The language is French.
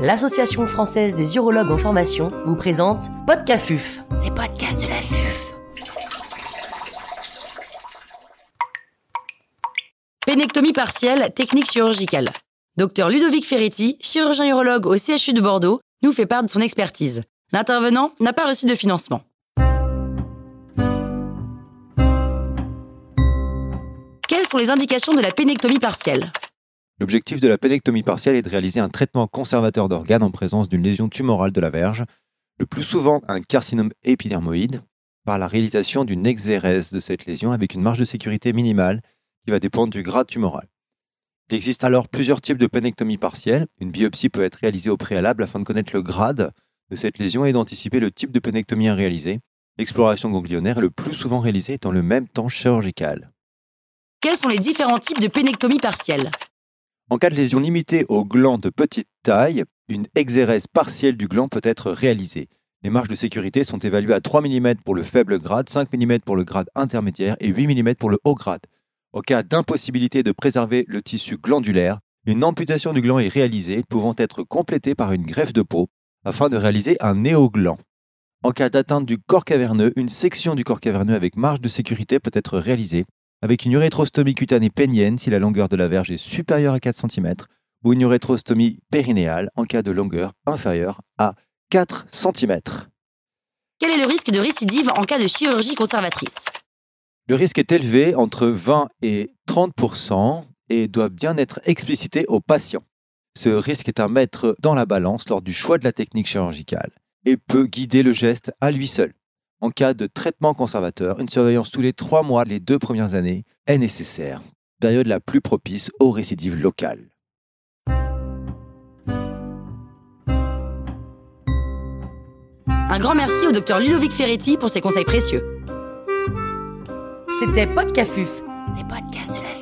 l'Association française des urologues en formation vous présente Podcafuf, les podcasts de la FUF. Pénectomie partielle, technique chirurgicale. Docteur Ludovic Ferretti, chirurgien urologue au CHU de Bordeaux, nous fait part de son expertise. L'intervenant n'a pas reçu de financement. Quelles sont les indications de la pénectomie partielle? L'objectif de la pénectomie partielle est de réaliser un traitement conservateur d'organes en présence d'une lésion tumorale de la verge, le plus souvent un carcinome épidermoïde, par la réalisation d'une exérèse de cette lésion avec une marge de sécurité minimale qui va dépendre du grade tumoral. Il existe alors plusieurs types de pénectomie partielle. Une biopsie peut être réalisée au préalable afin de connaître le grade de cette lésion et d'anticiper le type de pénectomie à réaliser. L'exploration ganglionnaire est le plus souvent réalisée dans le même temps chirurgical. Quels sont les différents types de pénectomie partielle? En cas de lésion limitée au gland de petite taille, une exérèse partielle du gland peut être réalisée. Les marges de sécurité sont évaluées à 3 mm pour le faible grade, 5 mm pour le grade intermédiaire et 8 mm pour le haut grade. Au cas d'impossibilité de préserver le tissu glandulaire, une amputation du gland est réalisée, pouvant être complétée par une greffe de peau afin de réaliser un néogland. En cas d'atteinte du corps caverneux, une section du corps caverneux avec marge de sécurité peut être réalisée avec une urétrostomie cutanée pénienne si la longueur de la verge est supérieure à 4 cm ou une urétrostomie périnéale en cas de longueur inférieure à 4 cm. Quel est le risque de récidive en cas de chirurgie conservatrice? Le risque est élevé entre 20 et 30% et doit bien être explicité au patient. Ce risque est à mettre dans la balance lors du choix de la technique chirurgicale et peut guider le geste à lui seul. En cas de traitement conservateur, une surveillance tous les trois mois les deux premières années est nécessaire, période la plus propice aux récidives locales. Un grand merci au docteur Ludovic Ferretti pour ses conseils précieux. C'était Podcafuf, les podcasts de la